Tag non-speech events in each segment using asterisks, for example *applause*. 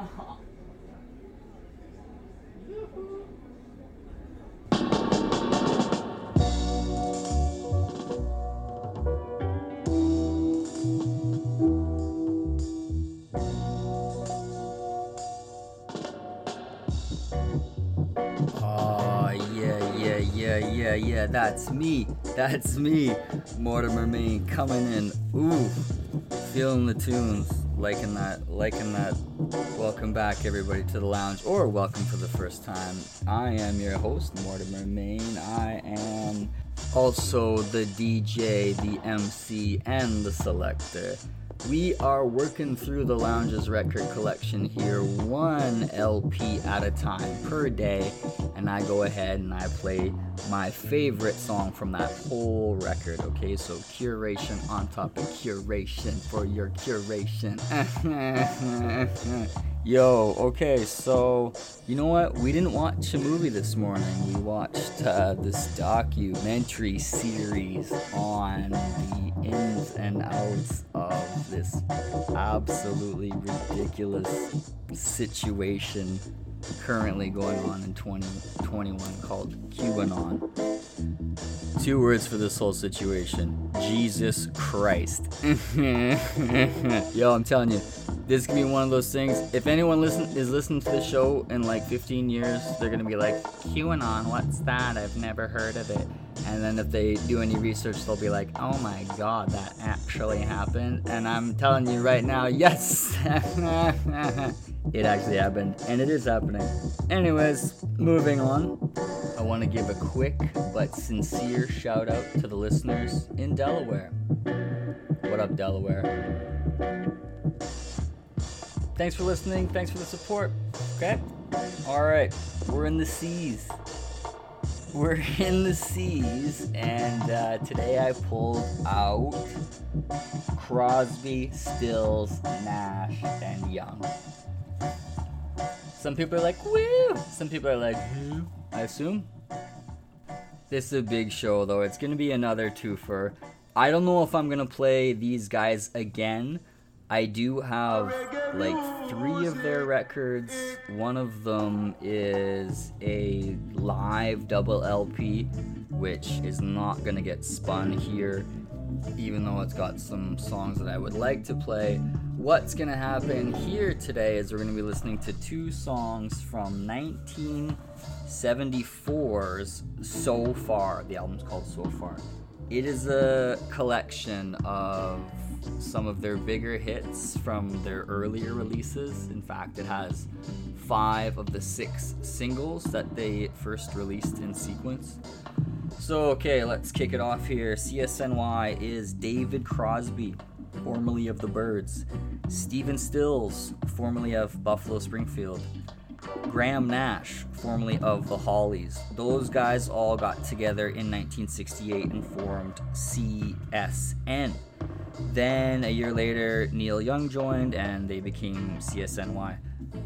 Uh-huh. Oh, yeah, yeah, yeah, yeah, yeah. That's me. That's me. Mortimer Maine coming in. Ooh, feeling the tunes. Liking that. Liking that. Welcome back, everybody, to the lounge, or welcome for the first time. I am your host, Mortimer Main. I am also the DJ, the MC, and the selector. We are working through the Lounge's record collection here, one LP at a time per day, and I go ahead and I play my favorite song from that whole record. Okay, so curation on top of curation for your curation. *laughs* Yo, okay, so you know what? We didn't watch a movie this morning. We watched uh, this documentary series on the ins and outs of this absolutely ridiculous situation currently going on in 2021 called QAnon. Two words for this whole situation Jesus Christ. *laughs* Yo, I'm telling you, this could be one of those things. If anyone listen is listening to the show in like 15 years, they're gonna be like, QAnon, what's that? I've never heard of it. And then if they do any research, they'll be like, oh my god, that actually happened. And I'm telling you right now, *laughs* yes, *laughs* it actually happened, and it is happening. Anyways, moving on. I want to give a quick but sincere shout out to the listeners in Delaware. What up, Delaware? Thanks for listening. Thanks for the support. Okay? All right. We're in the seas. We're in the seas, and uh, today I pulled out Crosby, Stills, Nash, and Young. Some people are like, woo! Some people are like, who? I assume. This is a big show, though. It's gonna be another twofer. I don't know if I'm gonna play these guys again. I do have like three of their records. One of them is a live double LP, which is not gonna get spun here, even though it's got some songs that I would like to play. What's gonna happen here today is we're gonna be listening to two songs from 1974's So Far. The album's called So Far. It is a collection of some of their bigger hits from their earlier releases. In fact, it has five of the six singles that they first released in sequence. So, okay, let's kick it off here. CSNY is David Crosby, formerly of the Byrds, Stephen Stills, formerly of Buffalo Springfield, Graham Nash, formerly of the Hollies. Those guys all got together in 1968 and formed CSN. Then a year later, Neil Young joined and they became CSNY.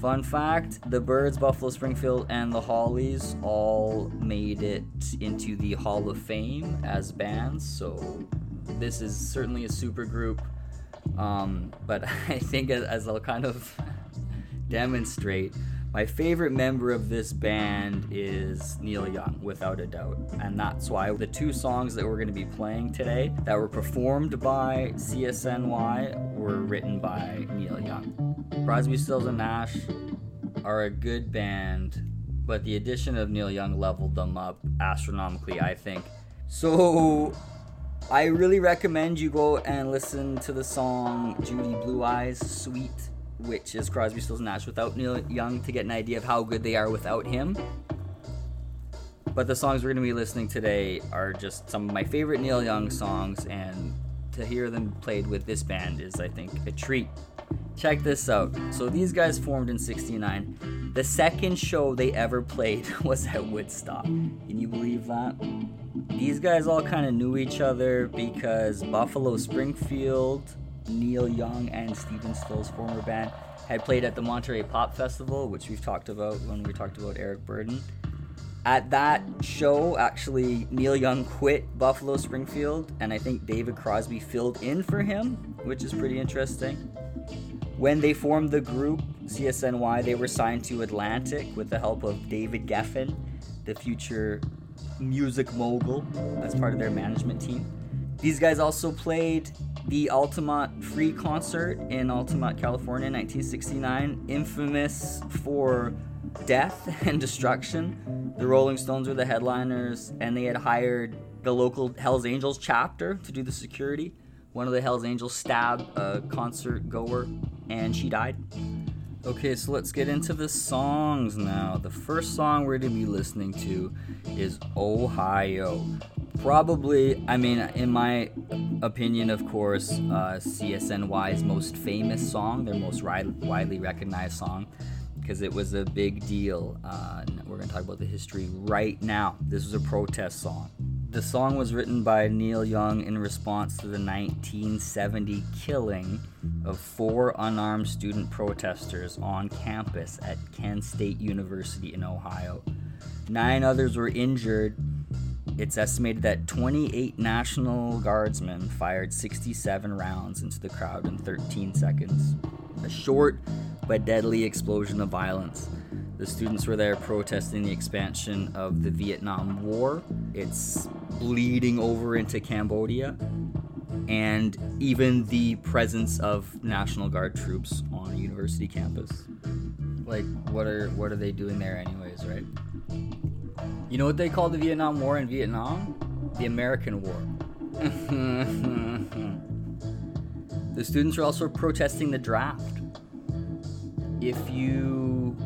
Fun fact the Byrds, Buffalo Springfield, and the Hollies all made it into the Hall of Fame as bands, so this is certainly a super group. Um, but *laughs* I think as, as I'll kind of *laughs* demonstrate, my favorite member of this band is Neil Young, without a doubt. And that's why the two songs that we're going to be playing today that were performed by CSNY were written by Neil Young. Crosby, Stills, and Nash are a good band, but the addition of Neil Young leveled them up astronomically, I think. So I really recommend you go and listen to the song Judy Blue Eyes Suite which is Crosby, Stills, Nash without Neil Young to get an idea of how good they are without him. But the songs we're going to be listening today are just some of my favorite Neil Young songs, and to hear them played with this band is, I think, a treat. Check this out. So these guys formed in 69. The second show they ever played *laughs* was at Woodstock. Can you believe that? These guys all kind of knew each other because Buffalo Springfield Neil Young and Stephen Stills' former band had played at the Monterey Pop Festival, which we've talked about when we talked about Eric Burdon. At that show, actually, Neil Young quit Buffalo Springfield, and I think David Crosby filled in for him, which is pretty interesting. When they formed the group, CSNY, they were signed to Atlantic with the help of David Geffen, the future music mogul, as part of their management team. These guys also played the Altamont Free Concert in Altamont, California in 1969, infamous for death *laughs* and destruction. The Rolling Stones were the headliners, and they had hired the local Hells Angels chapter to do the security. One of the Hells Angels stabbed a concert goer, and she died. Okay, so let's get into the songs now. The first song we're going to be listening to is Ohio. Probably, I mean, in my opinion, of course, uh, CSNY's most famous song, their most ri- widely recognized song, because it was a big deal. Uh, we're going to talk about the history right now. This was a protest song. The song was written by Neil Young in response to the 1970 killing of four unarmed student protesters on campus at Kent State University in Ohio. Nine others were injured it's estimated that 28 National Guardsmen fired 67 rounds into the crowd in 13 seconds. A short but deadly explosion of violence. The students were there protesting the expansion of the Vietnam War. It's bleeding over into Cambodia, and even the presence of National Guard troops on a university campus. Like, what are what are they doing there, anyways, right? You know what they call the Vietnam War in Vietnam? The American War. *laughs* the students are also protesting the draft. If you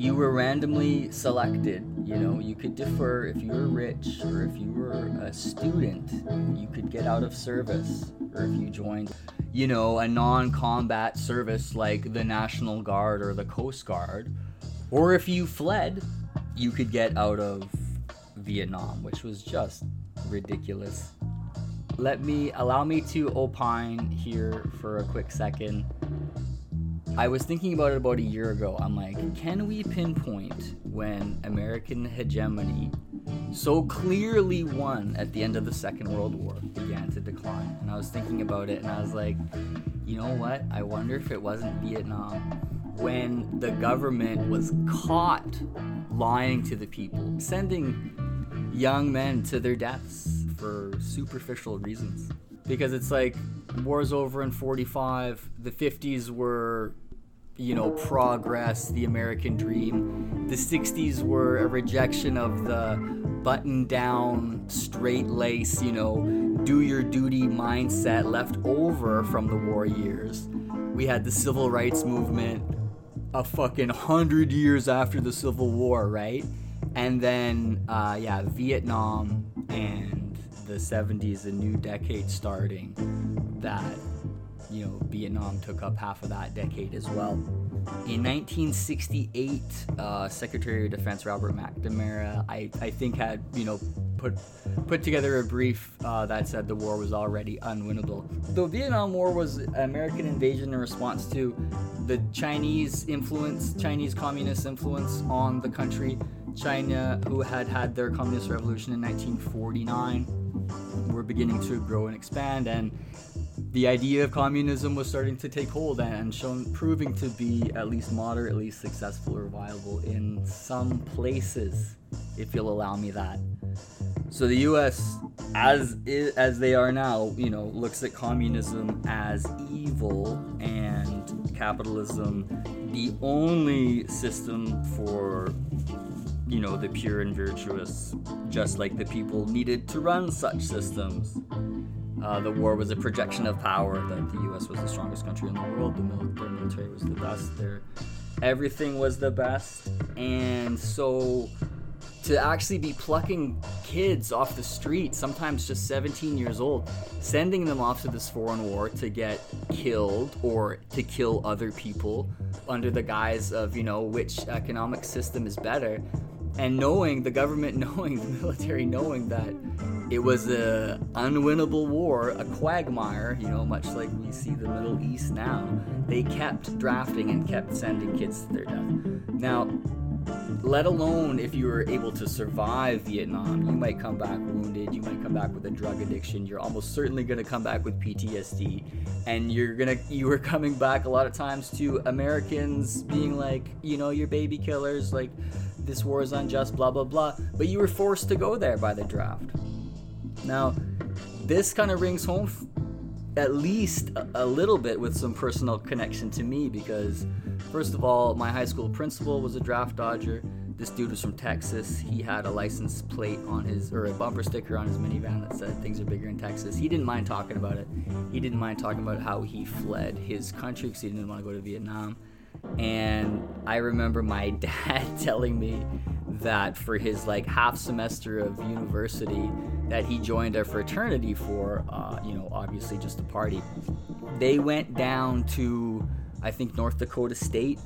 you were randomly selected, you know, you could defer if you were rich or if you were a student, you could get out of service or if you joined, you know, a non-combat service like the National Guard or the Coast Guard, or if you fled you could get out of Vietnam, which was just ridiculous. Let me allow me to opine here for a quick second. I was thinking about it about a year ago. I'm like, can we pinpoint when American hegemony so clearly won at the end of the Second World War began to decline? And I was thinking about it and I was like, you know what? I wonder if it wasn't Vietnam when the government was caught lying to the people, sending young men to their deaths for superficial reasons. Because it's like war's over in 45, the 50s were you know, progress, the American dream. The 60s were a rejection of the button down, straight lace, you know, do your duty mindset left over from the war years. We had the civil rights movement, a fucking hundred years after the Civil War, right? And then, uh, yeah, Vietnam and the 70s, a new decade starting. That, you know, Vietnam took up half of that decade as well. In 1968, uh, Secretary of Defense Robert McNamara, I, I think, had you know put put together a brief uh, that said the war was already unwinnable. The Vietnam War was American invasion in response to the Chinese influence, Chinese communist influence on the country. China, who had had their communist revolution in 1949, were beginning to grow and expand, and the idea of communism was starting to take hold and shown proving to be at least moderately successful or viable in some places, if you'll allow me that. So the U.S., as as they are now, you know, looks at communism as evil and capitalism the only system for you know the pure and virtuous, just like the people needed to run such systems. Uh, the war was a projection of power that the U.S. was the strongest country in the world. The military was the best. Everything was the best, and so to actually be plucking kids off the street, sometimes just 17 years old, sending them off to this foreign war to get killed or to kill other people under the guise of, you know, which economic system is better. And knowing, the government *laughs* knowing, the military knowing that it was a unwinnable war, a quagmire, you know, much like we see the Middle East now. They kept drafting and kept sending kids to their death. Now, let alone if you were able to survive Vietnam, you might come back wounded, you might come back with a drug addiction, you're almost certainly going to come back with PTSD, and you're going to you were coming back a lot of times to Americans being like, you know, you're baby killers, like this war is unjust, blah blah blah, but you were forced to go there by the draft. Now, this kind of rings home f- at least a, a little bit with some personal connection to me because First of all, my high school principal was a draft dodger. This dude was from Texas. He had a license plate on his, or a bumper sticker on his minivan that said things are bigger in Texas. He didn't mind talking about it. He didn't mind talking about how he fled his country because he didn't want to go to Vietnam. And I remember my *laughs* dad *laughs* telling me that for his like half semester of university that he joined a fraternity for, uh, you know, obviously just a party. They went down to I think North Dakota State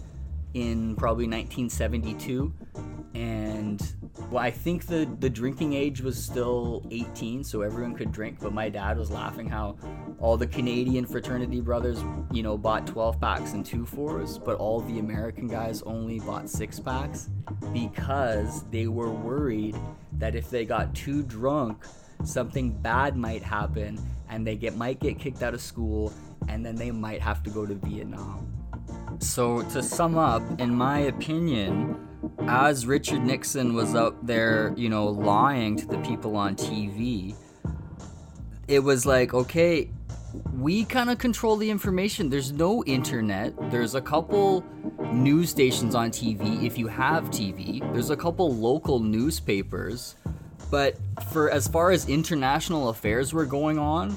in probably 1972 and well i think the the drinking age was still 18 so everyone could drink but my dad was laughing how all the canadian fraternity brothers you know bought 12 packs and two fours but all the american guys only bought six packs because they were worried that if they got too drunk something bad might happen and they get might get kicked out of school and then they might have to go to Vietnam. So, to sum up, in my opinion, as Richard Nixon was out there, you know, lying to the people on TV, it was like, okay, we kind of control the information. There's no internet. There's a couple news stations on TV if you have TV. There's a couple local newspapers. But for as far as international affairs were going on,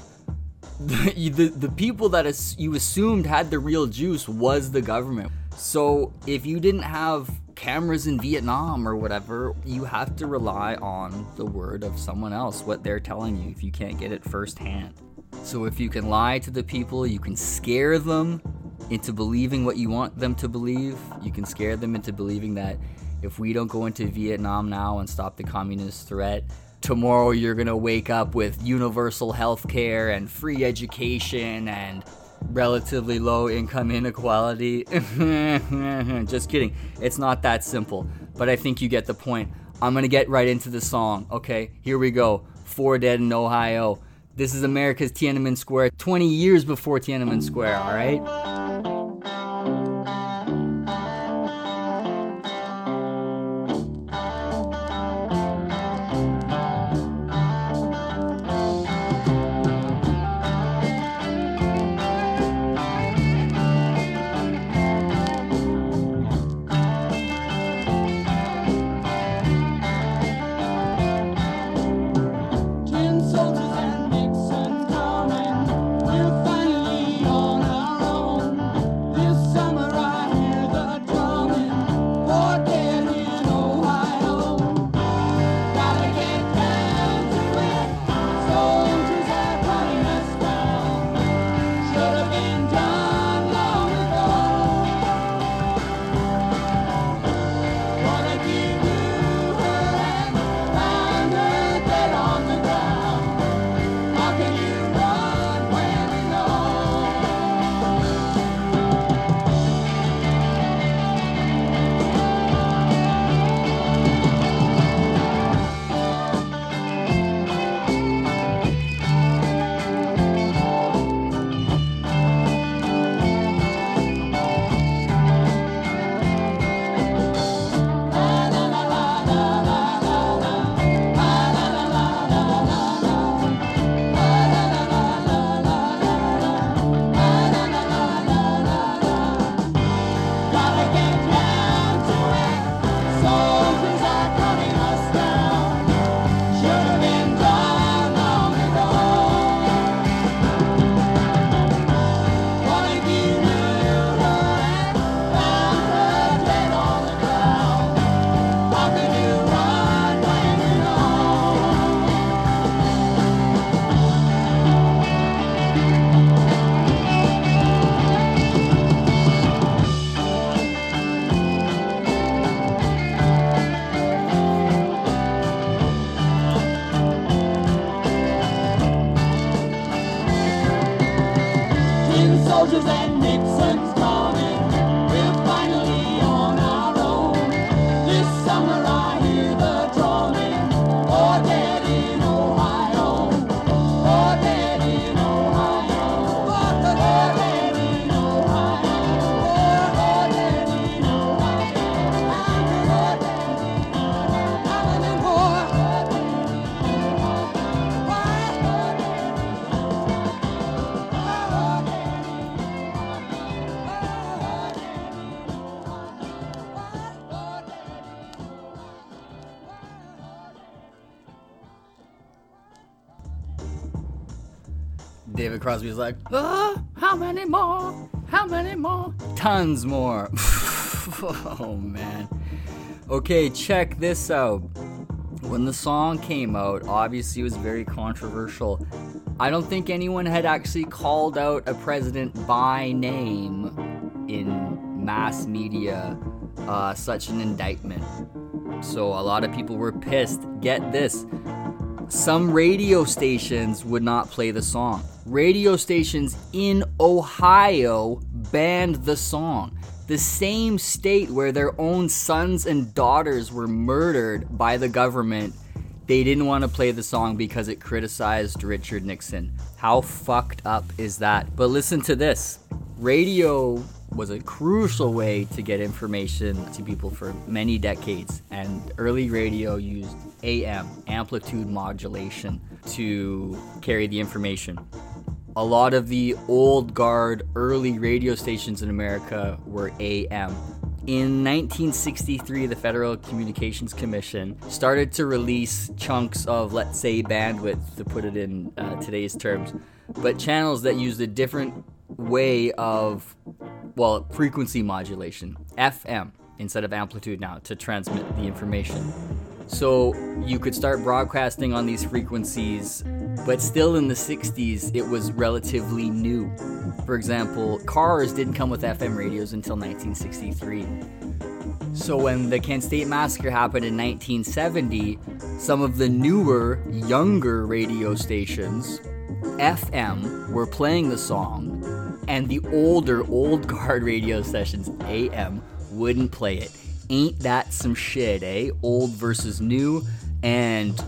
the, *laughs* the, the people that you assumed had the real juice was the government. So if you didn't have cameras in Vietnam or whatever, you have to rely on the word of someone else, what they're telling you, if you can't get it firsthand. So if you can lie to the people, you can scare them into believing what you want them to believe. You can scare them into believing that if we don't go into Vietnam now and stop the communist threat, tomorrow you're gonna wake up with universal health care and free education and relatively low income inequality. *laughs* Just kidding. It's not that simple. But I think you get the point. I'm gonna get right into the song, okay? Here we go. Four Dead in Ohio. This is America's Tiananmen Square 20 years before Tiananmen Square, alright? David Crosby's like, ah, how many more? How many more? Tons more. *laughs* oh man. Okay, check this out. When the song came out, obviously it was very controversial. I don't think anyone had actually called out a president by name in mass media uh, such an indictment. So a lot of people were pissed. Get this some radio stations would not play the song. Radio stations in Ohio banned the song. The same state where their own sons and daughters were murdered by the government, they didn't want to play the song because it criticized Richard Nixon. How fucked up is that? But listen to this radio was a crucial way to get information to people for many decades, and early radio used AM, amplitude modulation, to carry the information. A lot of the old guard early radio stations in America were AM. In 1963, the Federal Communications Commission started to release chunks of, let's say, bandwidth, to put it in uh, today's terms, but channels that used a different way of, well, frequency modulation, FM, instead of amplitude now, to transmit the information. So you could start broadcasting on these frequencies, but still in the 60s, it was relatively new. For example, cars didn't come with FM radios until 1963. So when the Kent State Massacre happened in 1970, some of the newer, younger radio stations, FM, were playing the song, and the older, old guard radio stations, AM, wouldn't play it. Ain't that some shit, eh? Old versus new. And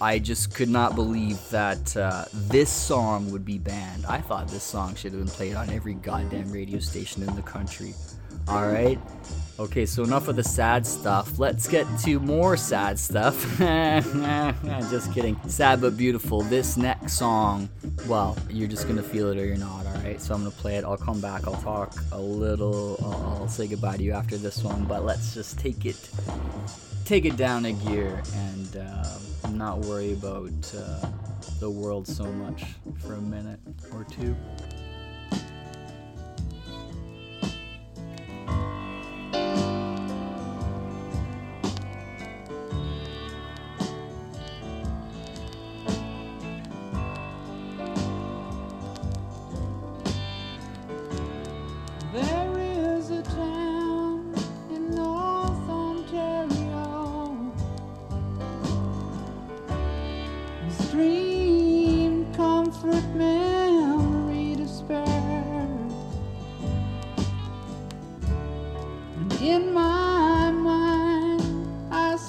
I just could not believe that uh, this song would be banned. I thought this song should have been played on every goddamn radio station in the country. Alright? Okay, so enough of the sad stuff. Let's get to more sad stuff. *laughs* just kidding. Sad but beautiful. This next song, well, you're just gonna feel it or you're not, alright? So I'm gonna play it. I'll come back. I'll talk a little. I'll, say goodbye to you after this one, but let's just take it. Take it down a gear and uh, not worry about uh, the world so much for a minute or two.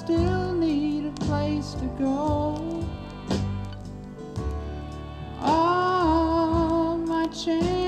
still need a place to go. All my chains.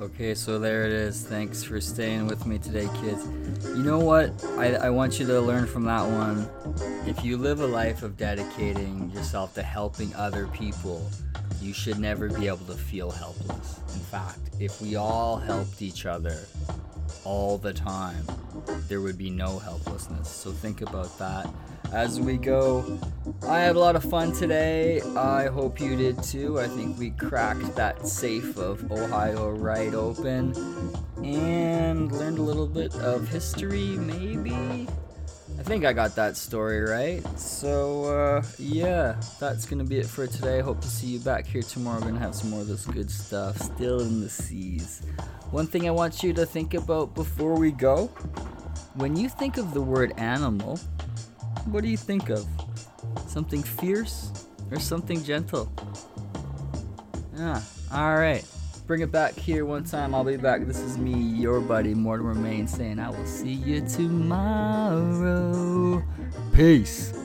Okay, so there it is. Thanks for staying with me today, kids. You know what? I, I want you to learn from that one. If you live a life of dedicating yourself to helping other people, you should never be able to feel helpless. In fact, if we all helped each other all the time, there would be no helplessness. So think about that as we go. I had a lot of fun today. I hope you did too. I think we cracked that safe of Ohio right open and learned a little bit of history, maybe. I think I got that story right. So, uh, yeah, that's gonna be it for today. Hope to see you back here tomorrow. We're gonna have some more of this good stuff still in the seas. One thing I want you to think about before we go when you think of the word animal, what do you think of? Something fierce or something gentle? Yeah, alright. Bring it back here one time. I'll be back. This is me, your buddy, Mortimer Main, saying I will see you tomorrow. Peace.